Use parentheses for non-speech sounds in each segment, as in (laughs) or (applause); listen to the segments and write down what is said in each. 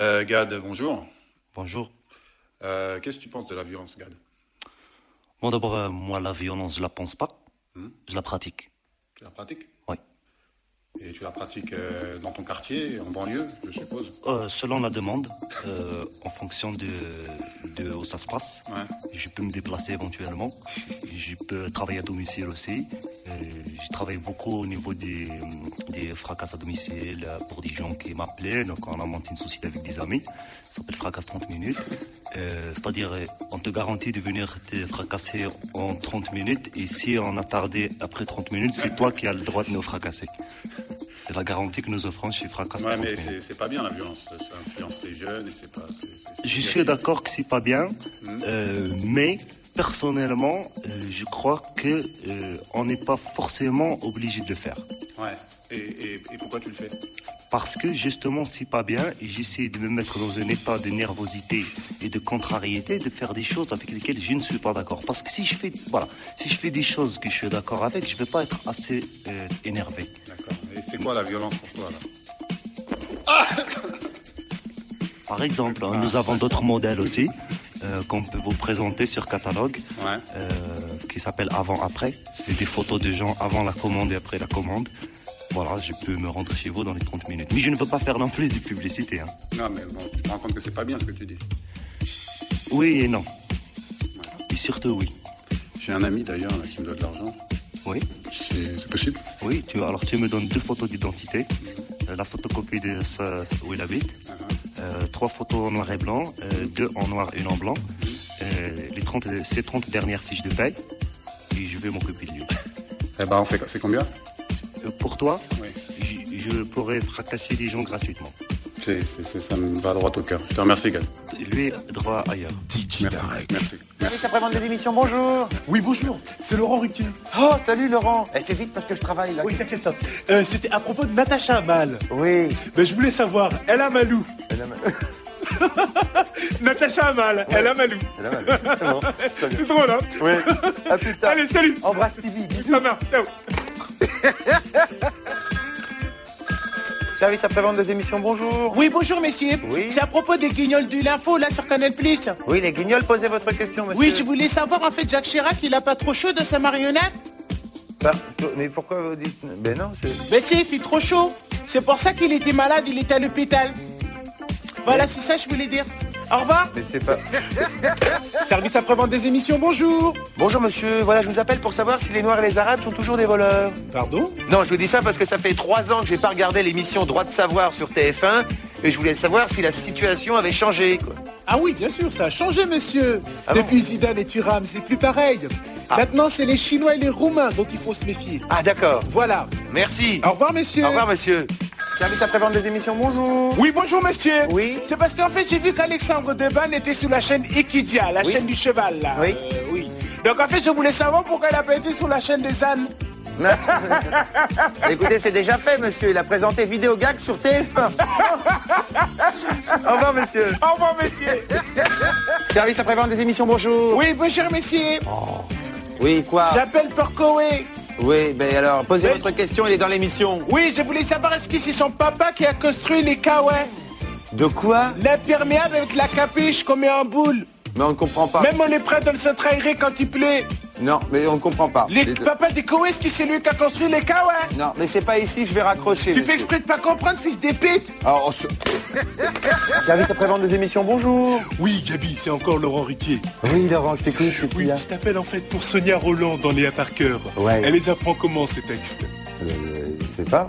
Euh, Gad, bonjour. Bonjour. Euh, Qu'est-ce que tu penses de la violence, Gad? Bon, d'abord, euh, moi, la violence, je la pense pas. Hmm? Je la pratique. Tu la pratiques? Et tu la pratiques euh, dans ton quartier, en banlieue, je suppose? Euh, selon la demande, euh, en fonction de, de où ça se passe, Ouais. je peux me déplacer éventuellement. Je peux travailler à domicile aussi. Euh, je travaille beaucoup au niveau des, des fracas à domicile pour des gens qui m'appelaient. Donc, on a monté une société avec des amis. Ça s'appelle Fracas 30 minutes. C'est-à-dire, on te garantit de venir te fracasser en 30 minutes. Et si on a tardé après 30 minutes, c'est toi qui as le droit de nous fracasser. C'est la garantie que nous offrons chez Fracas Ouais, 30 mais c'est- pas bien la violence. Ça influence les jeunes et c'est pas. Je suis d'accord que c'est pas bien, Mhm. euh, mais personnellement, euh, je crois que euh, on n'est pas forcément obligé de le faire. Ouais. Et, et, et pourquoi tu le fais? Parce que justement, c'est pas bien et j'essaie de me mettre dans un état de nervosité et de contrariété, de faire des choses avec lesquelles je ne suis pas d'accord. Parce que si je fais, voilà, si je fais des choses que je suis d'accord avec, je vais pas être assez euh, énervé. D'accord. Et c'est quoi la violence pour toi, là? Par exemple, hein, nous avons d'autres modèles aussi euh, qu'on peut vous présenter sur catalogue. Ouais. euh, qui s'appelle Avant-Après. C'est des photos de gens avant la commande et après la commande. Voilà, je peux me rendre chez vous dans les 30 minutes. Mais je ne peux pas faire non plus de publicité. Hein. Non, mais bon, tu te rends compte que c'est pas bien ce que tu dis. Oui et non. Et surtout oui. J'ai un ami d'ailleurs qui me donne de l'argent. Oui, C'est possible? Oui. Tu, alors tu me donnes deux photos d'identité, euh, la photocopie de sa, où il habite, Uh-huh. euh, trois photos en noir et blanc, euh, deux en noir et une en blanc, euh, les 30, ces 30 dernières fiches de paye, et je vais m'occuper de lui. Eh ben, on fait. C'est combien? Pour toi, Oui. je, je pourrais fracasser les gens gratuitement. C'est- c'est- c'est- Ça me va droit au cœur. Je te remercie, Gad. Lui, droit ailleurs. Merci. Merci. Service après-vente des émissions, bonjour Oui, bonjour, c'est Laurent Ruquier. Oh, salut Laurent Elle fait vite parce que je travaille là. Oui, t'inquiète pas. Euh, C'était à propos de Natacha Amal. Oui. Ben, je voulais savoir, elle a Malou. Elle a mal. (laughs) Natacha Amal, elle a Malou. Elle a mal. C'est bon. (laughs) C'est drôle, hein Oui. À plus tard. Allez, salut Embrasse Stevie, bisous. Ça marche, ciao. Service après-vente des émissions, bonjour. Oui, bonjour messieurs. Oui. C'est à propos des guignols de l'info là sur Canal Plus. Oui, les guignols, posez votre question, monsieur. Oui, je voulais savoir en fait Jacques Chirac, il a pas trop chaud de sa marionnette? Bah, mais pourquoi vous dites... Ben non, c'est... Ben si, il fait trop chaud. C'est pour ça qu'il était malade, il était à l'hôpital. Voilà, c'est ça que je voulais dire. Au revoir. Mais c'est pas... (laughs) Service après-vente des émissions, bonjour. Bonjour monsieur, voilà, je vous appelle pour savoir si les Noirs et les Arabes sont toujours des voleurs. Pardon? Non, je vous dis ça parce que ça fait trois ans que j'ai pas regardé l'émission Droit de savoir sur TF1 et je voulais savoir si la situation avait changé, quoi. Ah oui, bien sûr, ça a changé, monsieur. Ah bon Depuis Zidane et Thuram, c'est plus pareil. Ah. Maintenant, c'est les Chinois et les Roumains dont il faut se méfier. Ah d'accord, Voilà. merci. Au revoir, monsieur. Au revoir monsieur. Service après-vente des émissions, bonjour. Oui, bonjour, monsieur. Oui. C'est parce qu'en fait, j'ai vu qu'Alexandre Deban était sur la chaîne Equidia, la Oui. chaîne du cheval, là. Oui. Euh, oui. Donc, en fait, je voulais savoir pourquoi elle n'a pas été sur la chaîne des ânes. (laughs) Écoutez, c'est déjà fait, monsieur. Il a présenté Vidéo Gag sur TF1. (laughs) Au revoir, monsieur. Au revoir, monsieur. (laughs) Service après-vente des émissions, bonjour. oui, bonjour, monsieur. Oui, quoi? J'appelle Porcoé. Oui, ben alors, posez votre question, il est dans l'émission. Oui, je voulais savoir est-ce que c'est son papa qui a construit les kawaii De quoi? L'imperméable avec la capiche qu'on met en boule. Mais on ne comprend pas. Même on prête dans le centre aéré quand il pleut. Non, mais on ne comprend pas. Les Les- papas des Koweït, est-ce que c'est lui qui a construit les kawaii Non, mais c'est pas ici, je vais raccrocher. Tu monsieur. fais exprès de pas comprendre, fils d'épée Alors, on se- (laughs) Service après-vente des émissions, bonjour. Oui, Gabi, c'est encore Laurent Ruquier. Oui, Laurent, je t'écoute. Oui, je t'appelle en fait pour Sonia Roland dans Léa Parker. Ouais. Elle les apprend comment ces textes Euh, Je sais pas.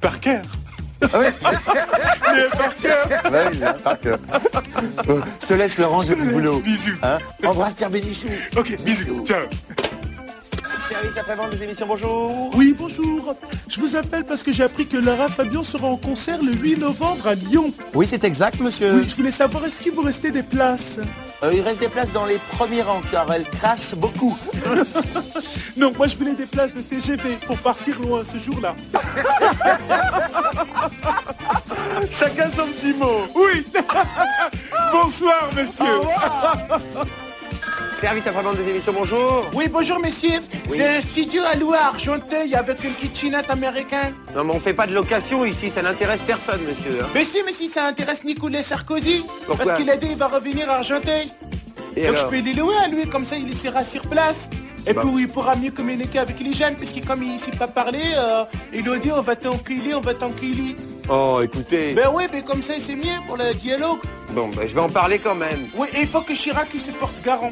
Par cœur. Ah ouais (laughs) Par cœur. Euh, Je te laisse, Laurent, j'ai du boulot. Bisous. Hein Embrasse Pierre Bénichou. Ok, bisous. Ciao. Service après-vente des émissions, bonjour. Oui, bonjour. Je vous appelle parce que j'ai appris que Lara Fabian sera en concert le 8 novembre à Lyon. Oui, c'est exact, monsieur. Oui, je voulais savoir, est-ce qu'il vous restait des places? Euh, il reste des places dans les premiers rangs, car elle crache beaucoup. (laughs) Non, moi je voulais des places de TGV pour partir loin ce jour-là. (laughs) Chacun son petit mot. Oui (laughs) Bonsoir, monsieur (laughs) Service après-vente des émissions, bonjour. Oui, bonjour messieurs. Oui. C'est un studio à louer à Argenteuil avec une kitchenette américaine. Non, mais on fait pas de location ici, ça n'intéresse personne, monsieur. hein. Mais si, mais si, ça intéresse Nicolas Sarkozy. Pourquoi parce qu'il a dit qu'il va revenir à Argenteuil. Et Donc alors je peux les louer à lui, comme ça il sera sur place. Et Bah. puis il pourra mieux communiquer avec les jeunes, parce que comme il ne sait pas parler, euh, il doit dire on va t'enculer, on va t'enculer. Oh, écoutez. Ben oui, mais comme ça c'est mieux pour le dialogue. Bon, ben, je vais en parler quand même. Oui, et il faut que Chirac il se porte garant.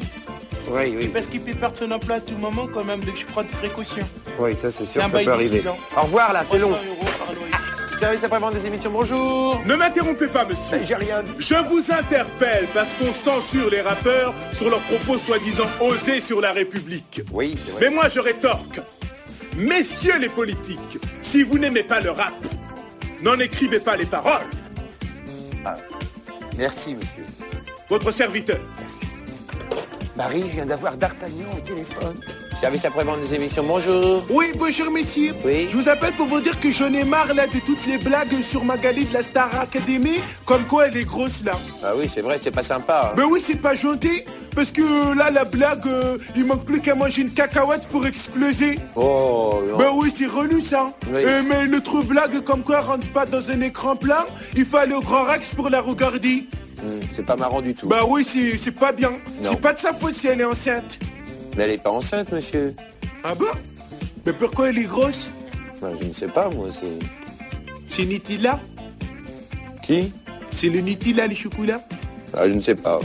Oui, oui. Parce qu'il peut perdre son emploi à tout moment quand même, donc je prends des précautions. Oui, ça c'est sûr, C'est un ça bail peut de arriver. Au revoir là, c'est 300 long. euros par loyer. Service après-vente des émissions, bonjour. Ne m'interrompez pas, monsieur. Ben, J'ai rien dit. Je vous interpelle parce qu'on censure les rappeurs sur leurs propos soi-disant osés sur la République. Oui, c'est vrai. Mais moi je rétorque. Messieurs les politiques, si vous n'aimez pas le rap, n'en écrivez pas les paroles. Merci, monsieur. Votre serviteur. Marie, je viens d'avoir D'Artagnan au téléphone. Service après-vente des émissions, bonjour. Oui, bonjour messieurs. Oui. Je vous appelle pour vous dire que j'en ai marre là de toutes les blagues sur Magali de la Star Academy, comme quoi elle est grosse là. Ah oui, c'est vrai, c'est pas sympa. hein. Ben oui, c'est pas gentil, parce que là, la blague, euh, il manque plus qu'à manger une cacahuète pour exploser. Oh, non. Ben oui, c'est relou ça. Oui. Euh, mais notre blague, comme quoi elle rentre pas dans un écran plat, il faut aller au Grand Rex pour la regarder. Hum, c'est pas marrant du tout. Ben oui, c'est c'est pas bien. C'est pas de sa faute si elle est enceinte. Mais elle est pas enceinte, monsieur. Ah bon? Mais pourquoi elle est grosse? Ben, je ne sais pas, moi, c'est... C'est Nutella? Qui? C'est le Nutella, les chocolats Ah, je ne sais pas.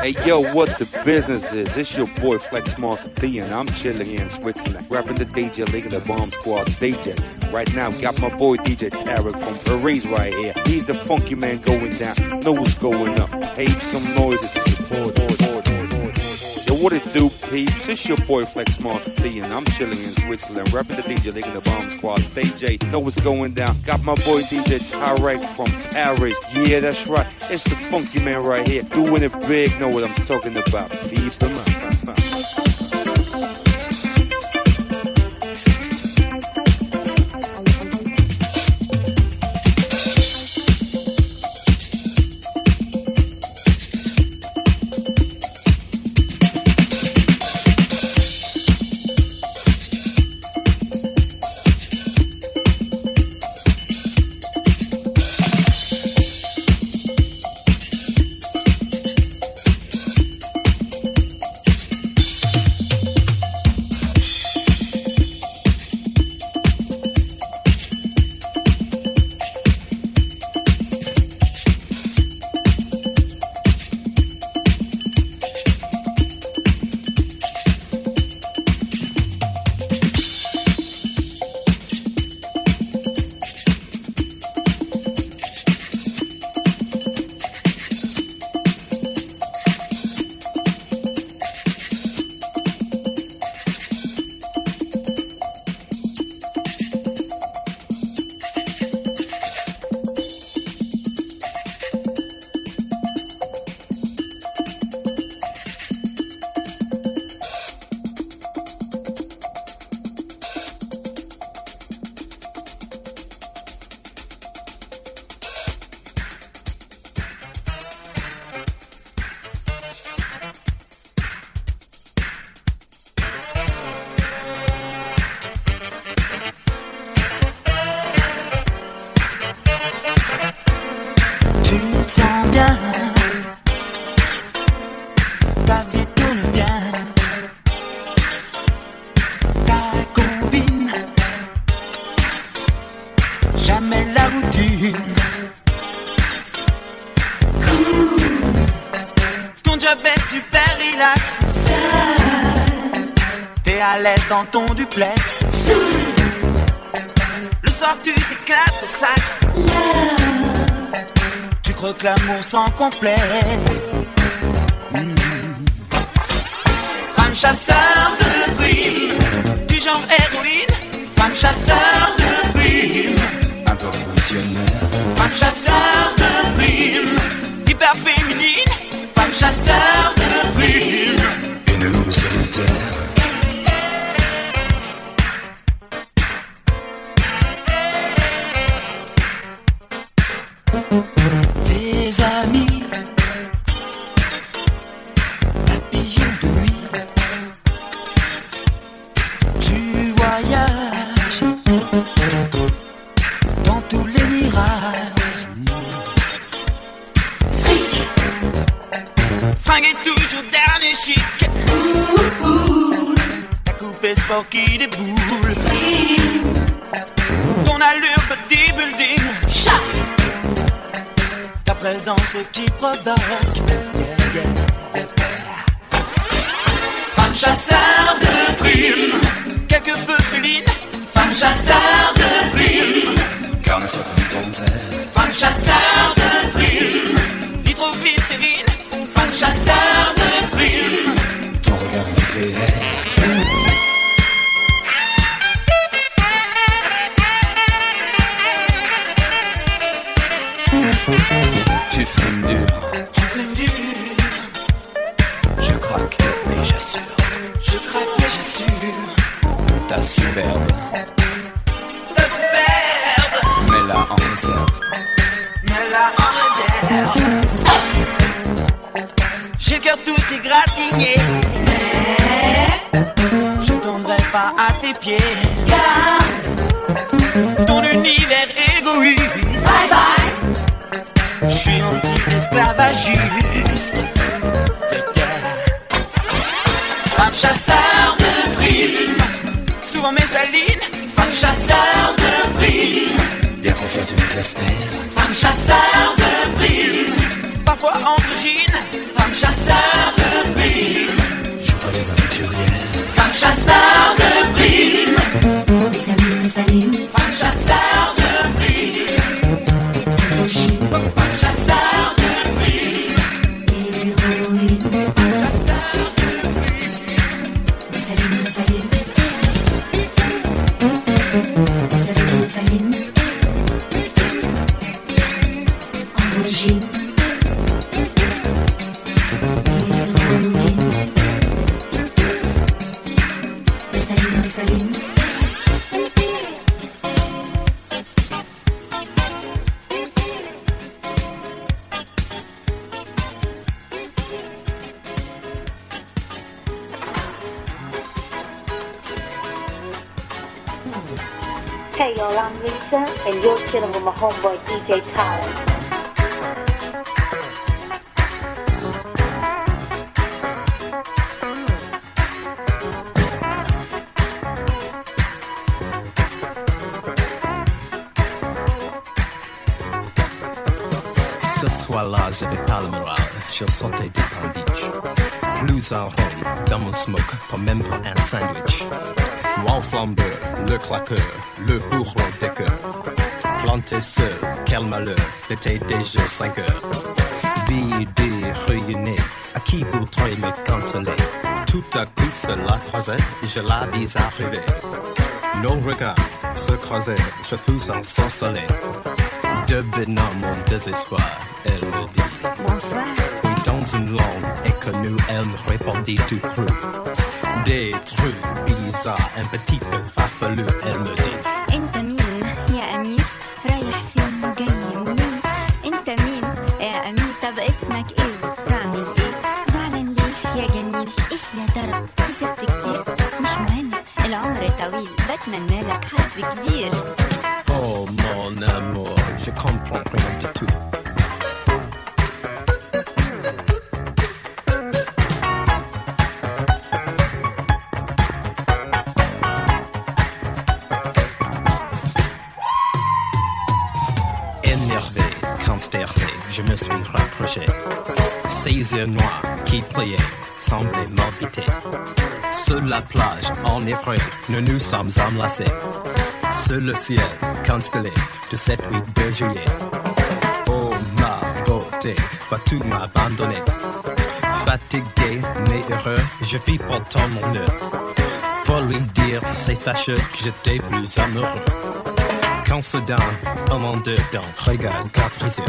Hey yo, what the business is? It's your boy Flex Master D, and I'm chilling here in Switzerland, rapping the DJ League of the Bomb Squad DJ. Right now, got my boy DJ Tarek from Paris right here. He's the funky man going down. Know what's going up. Hey, some noises. Yo, what it do, peeps? It's your boy Flex Master D, and I'm chilling in Switzerland, rapping the DJ of the Bomb Squad DJ. Know what's going down. Got my boy DJ Tarek from Paris. Yeah, that's right. It's the funky man right here, doing it big. Know what I'm talking about? Keep him up. Dans ton duplex. Le soir tu t'éclates au sax. Tu crois que l'amour sans complexe. Femme chasseur de bruit, du genre héroïne. Femme chasseur de bruit, Femme chasseur de bruit, hyper féminine. Femme chasseur Fantasy. Pas le moral. Je sortais du Palm Beach. Plus un rhum dans mon smoke, pas même pas un sandwich. Moi, flambeur, le claqueur, le bourreau des cœurs. Planté seul, quel malheur, était déjà 5 heures. Bidé réunis, à qui voudrait me consoler Tout à coup, cela croisait, je la vis arriver. Nos regards se croisaient, je fus ensorcelé Devenant mon désespoir, elle me dit Bonsoir. Oui, dans une langue inconnue, elle me répondit tout cru. Des trucs bizarres, un petit peu farfelu, elle me dit انت مين يا امير رايح فين وجاي منين انت مين يا امير طب اسمك ايه وبتعمل ايه زعلان ليه يا جميل ايه يا ترى خسرت كتير مش مهم العمر طويل بتمنى لك حظ كبير Qui pliaient semblaient m'habiter. Sur la plage, enivré, nous nous sommes enlacés. Sur le ciel constellé de cette nuit de juillet. Oh ma beauté, vas-tu m'abandonner? Fatigué mais heureux, je vis pourtant mon heure. Faut lui dire, c'est fâcheux que j'étais plus amoureux. Quand soudain, au monde dedans, regarde capricieux.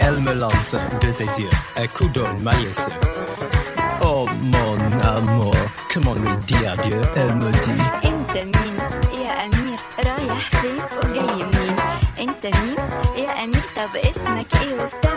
Elle me lance de ses yeux un coup d'eau maillesseux. Oh mon amour, comment lui dire adieu Elle me dit انت مين يا امير رايح فين وجاي منين انت مين يا امير طب اسمك ايه وبتعمل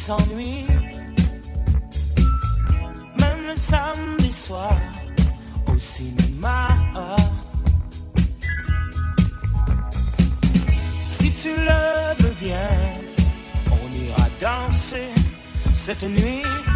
s'ennuie, même le samedi soir au cinéma. Si tu le veux bien, on ira danser cette nuit.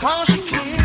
Cause you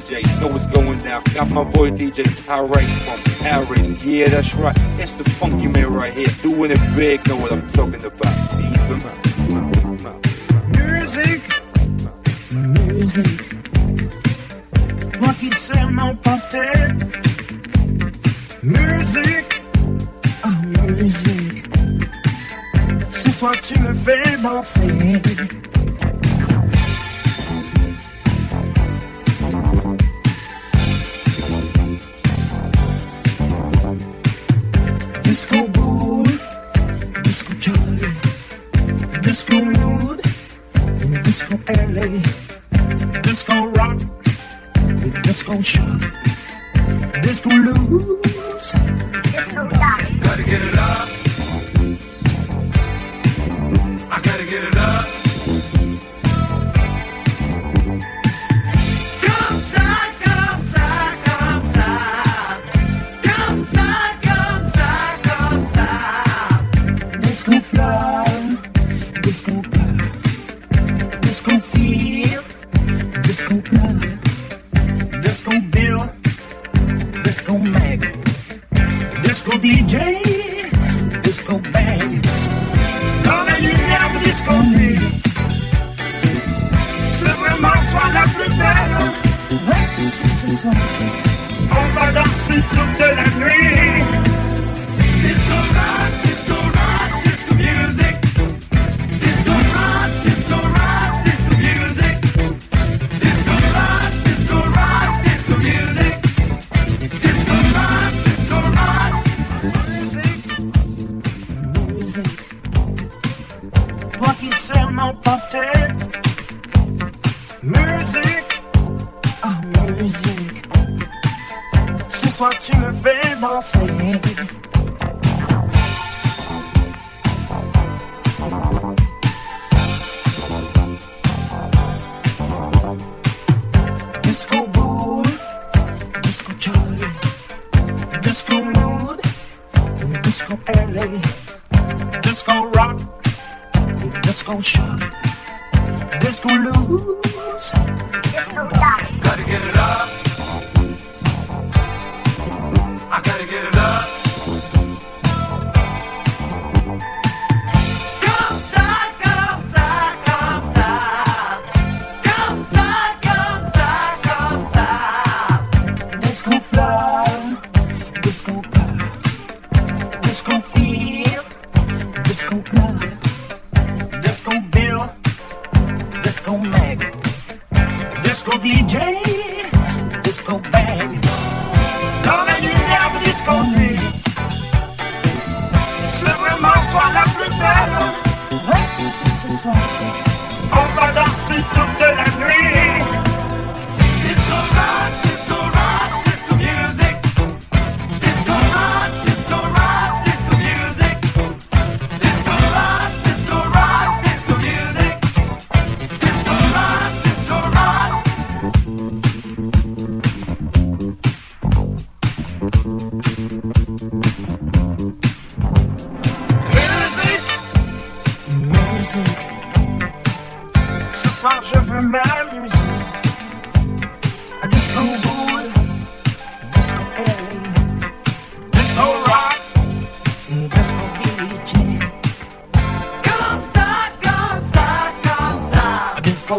DJ. Know what's going down. Got my boy DJ Tyrek from Harry's. Yeah, that's right. It's the funky man right here. Doing it big. Know what I'm talking about. Music, him out. Music. Music. Moi qui sais m'emporter. Musique. Oh, ah, musique. Ce soir tu me fais danser. not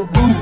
so.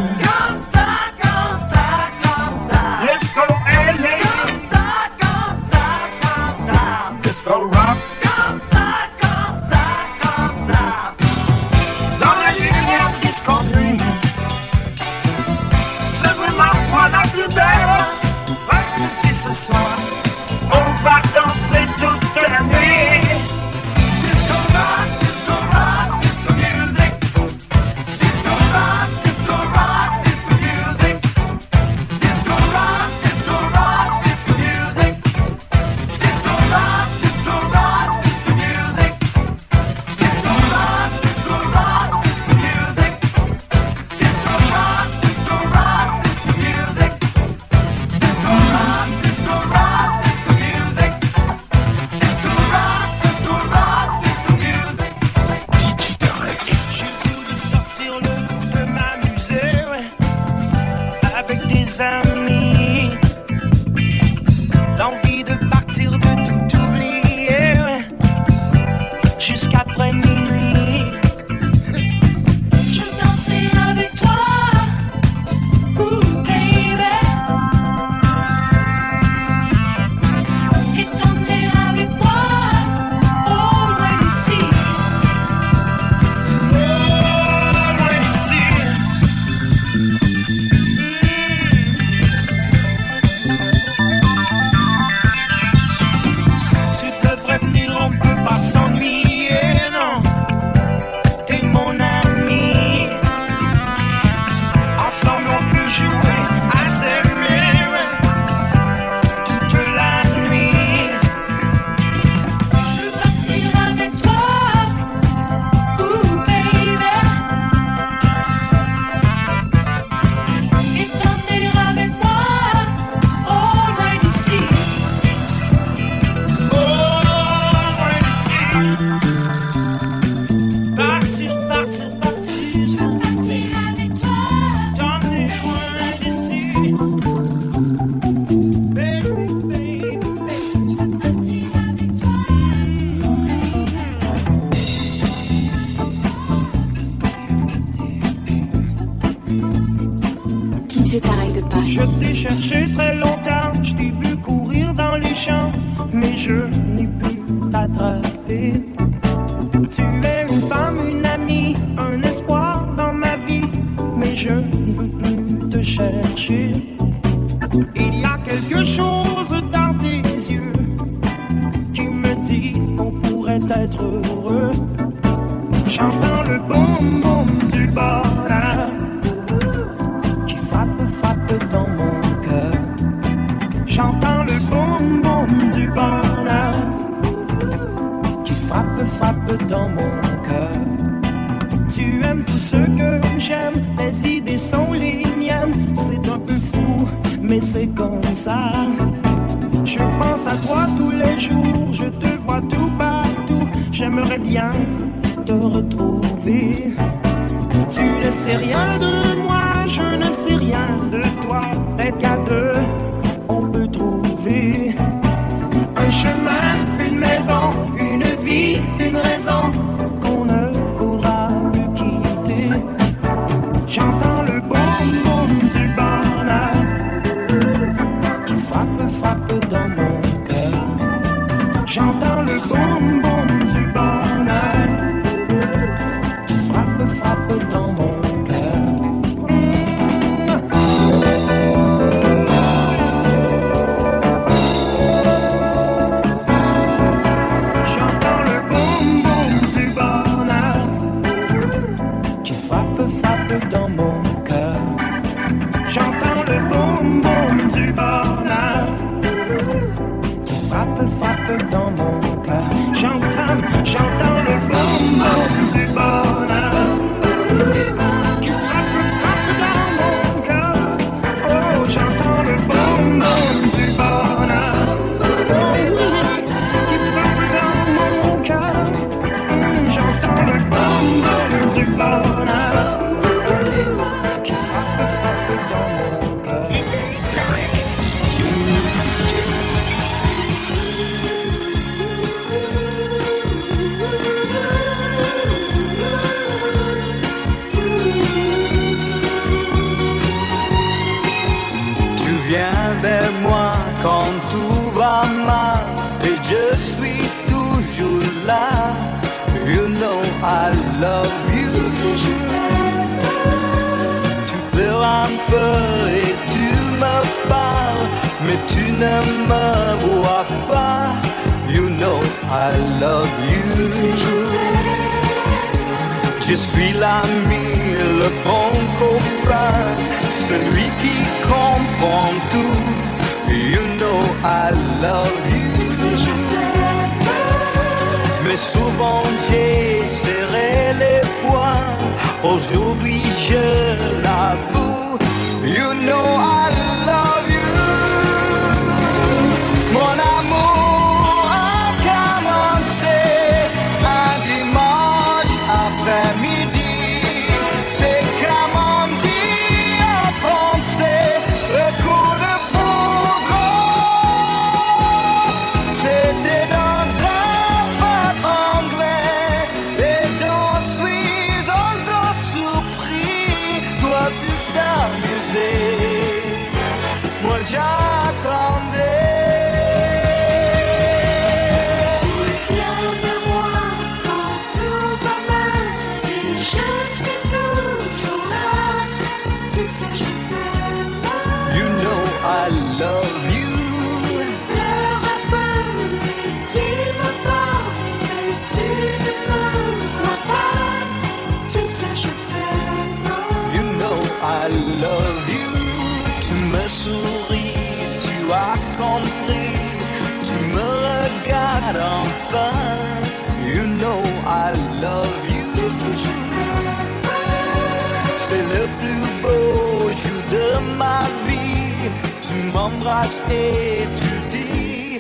vache et tu dis,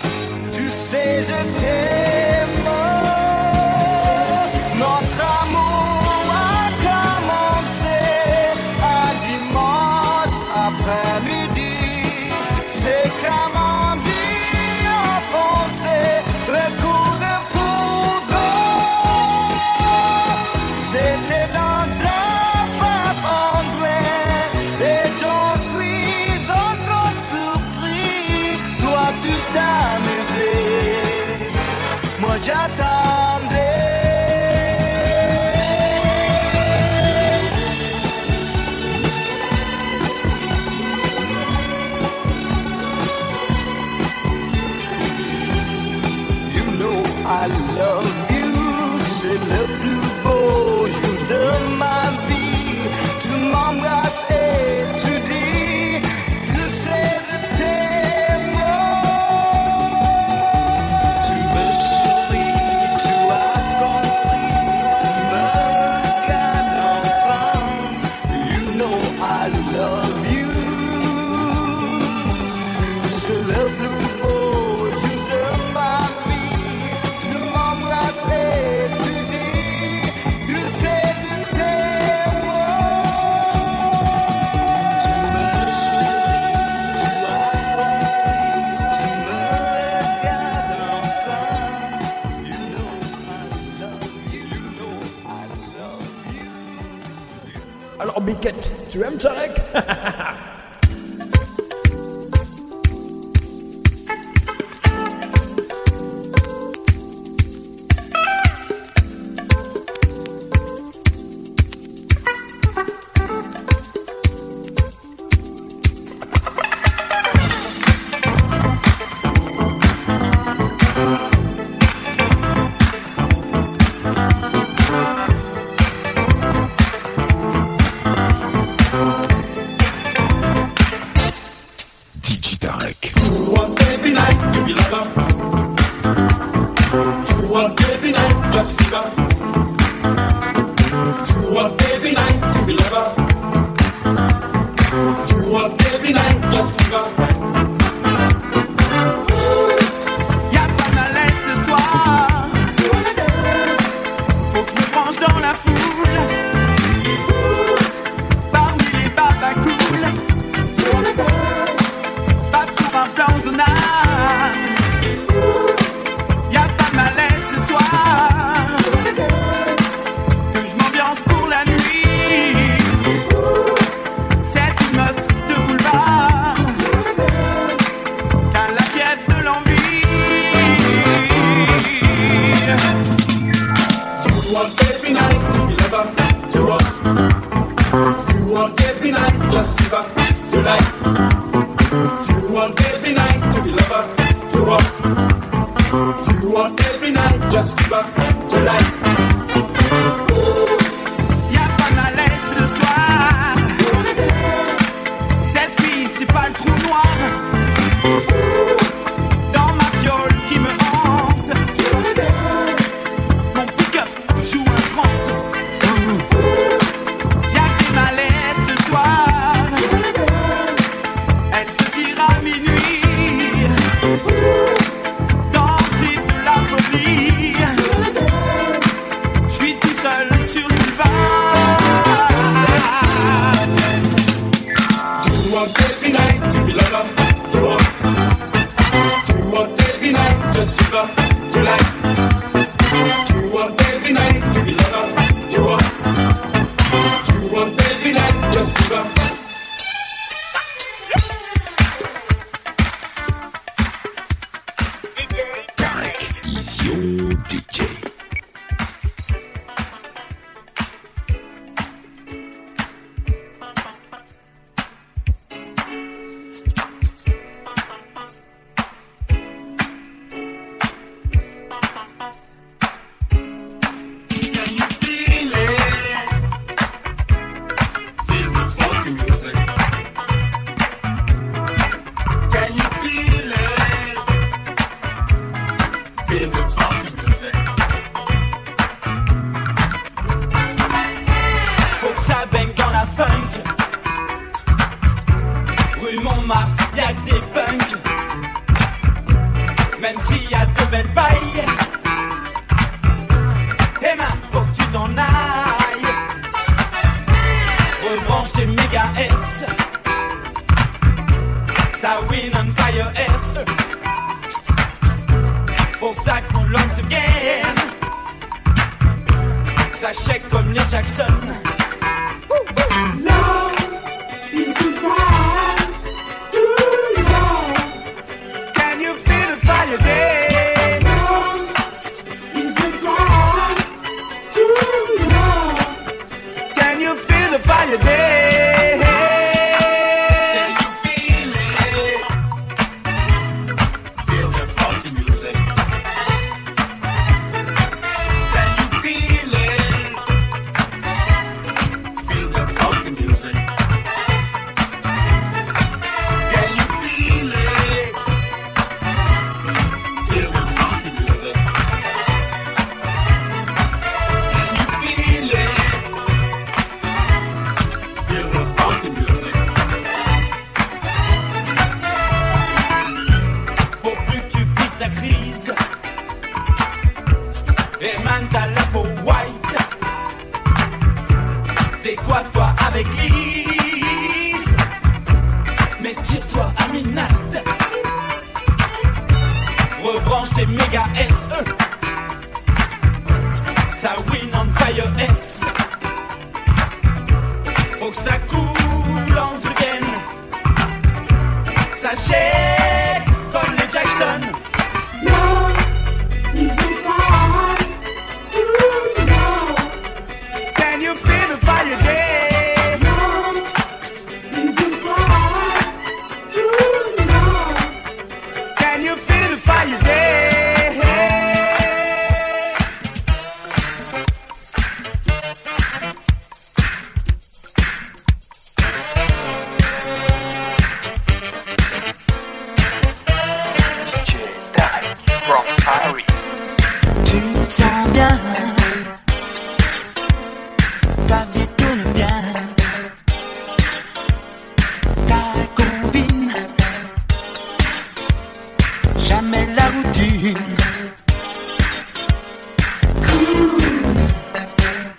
tu sais, je t'aime. rocket to Remtarek. (laughs)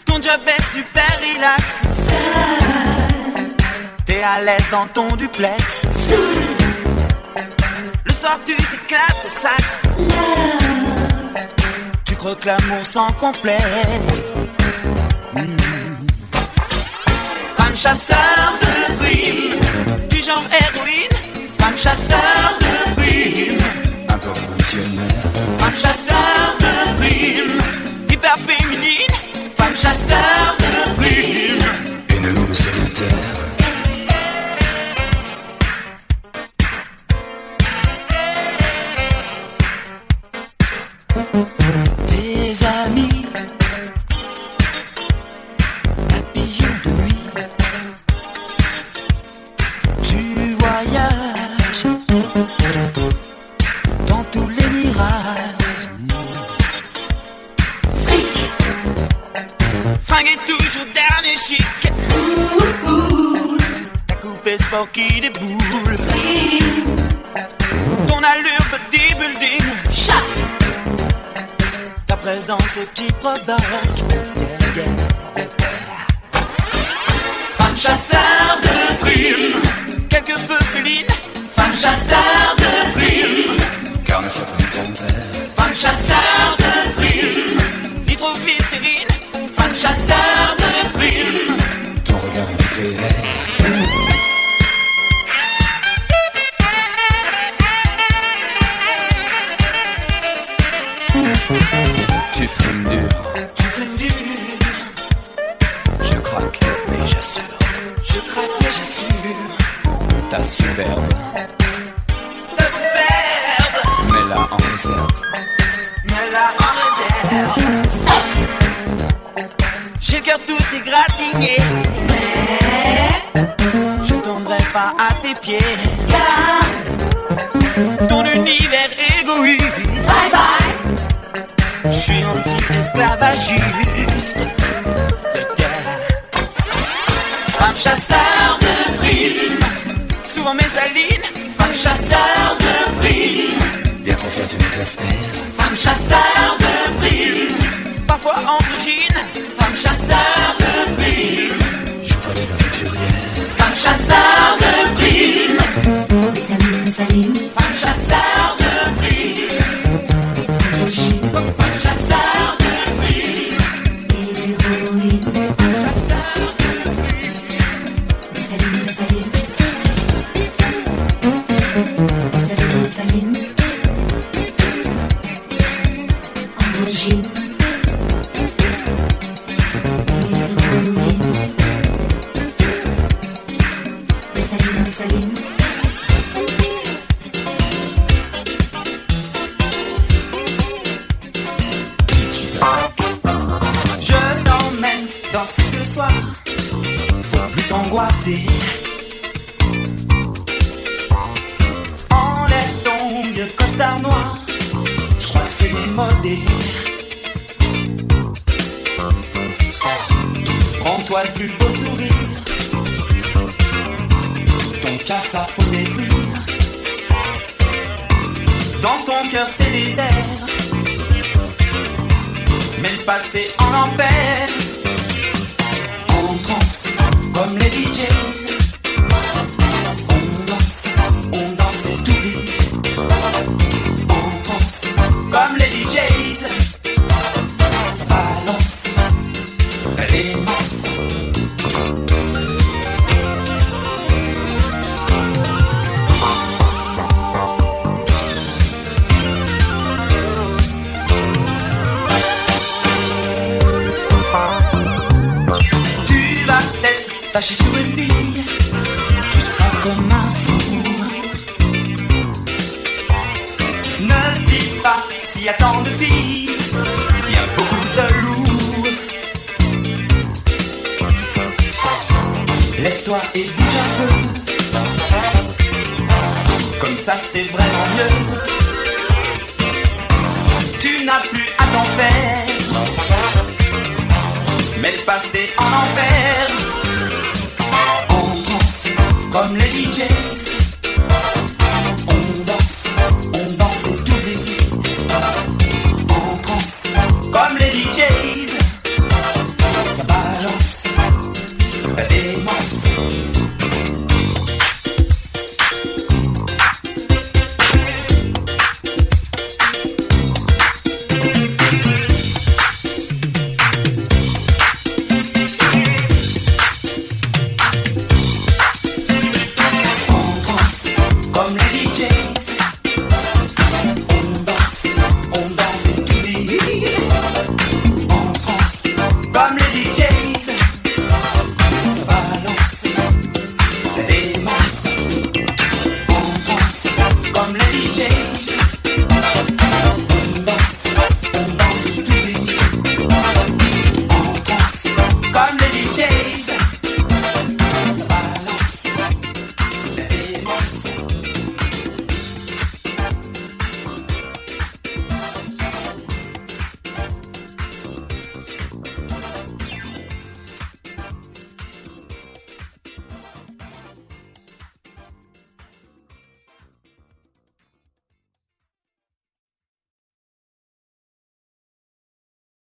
Ton job est super relax, t'es à l'aise dans ton duplex. Le soir tu t'éclates au sax. Tu crois que l'amour sans complexe. Mm. Femme chasseur de primes, du genre héroïne. Femme chasseur de primes, Un peu révolutionnaire. femme chasseur de primes. Hyper féminine, femme chasseur de primes. Une loupe solitaire. Qui déboule. Ton allure bodybuilding. Chat ta présence qui provoque. Yeah, yeah, yeah. Femme chasseur de primes, quelque peu féline. Femme chasseur de primes, Carnet sur compteur. femme chasseur de primes. Nitroglycérine, femme chasseur à tes pieds. Car ton univers égoïste. Bye bye. Je suis anti-esclavagiste. Femme chasseur de primes. Souvent mésaline. Femme chasseur de primes. Viens faire tu m'exaspères. Femme chasseur de primes. Parfois androgyne. Femme chasseur de primes. Je crois des aventurières. Femme chasseur peut-être fâché sur une fille,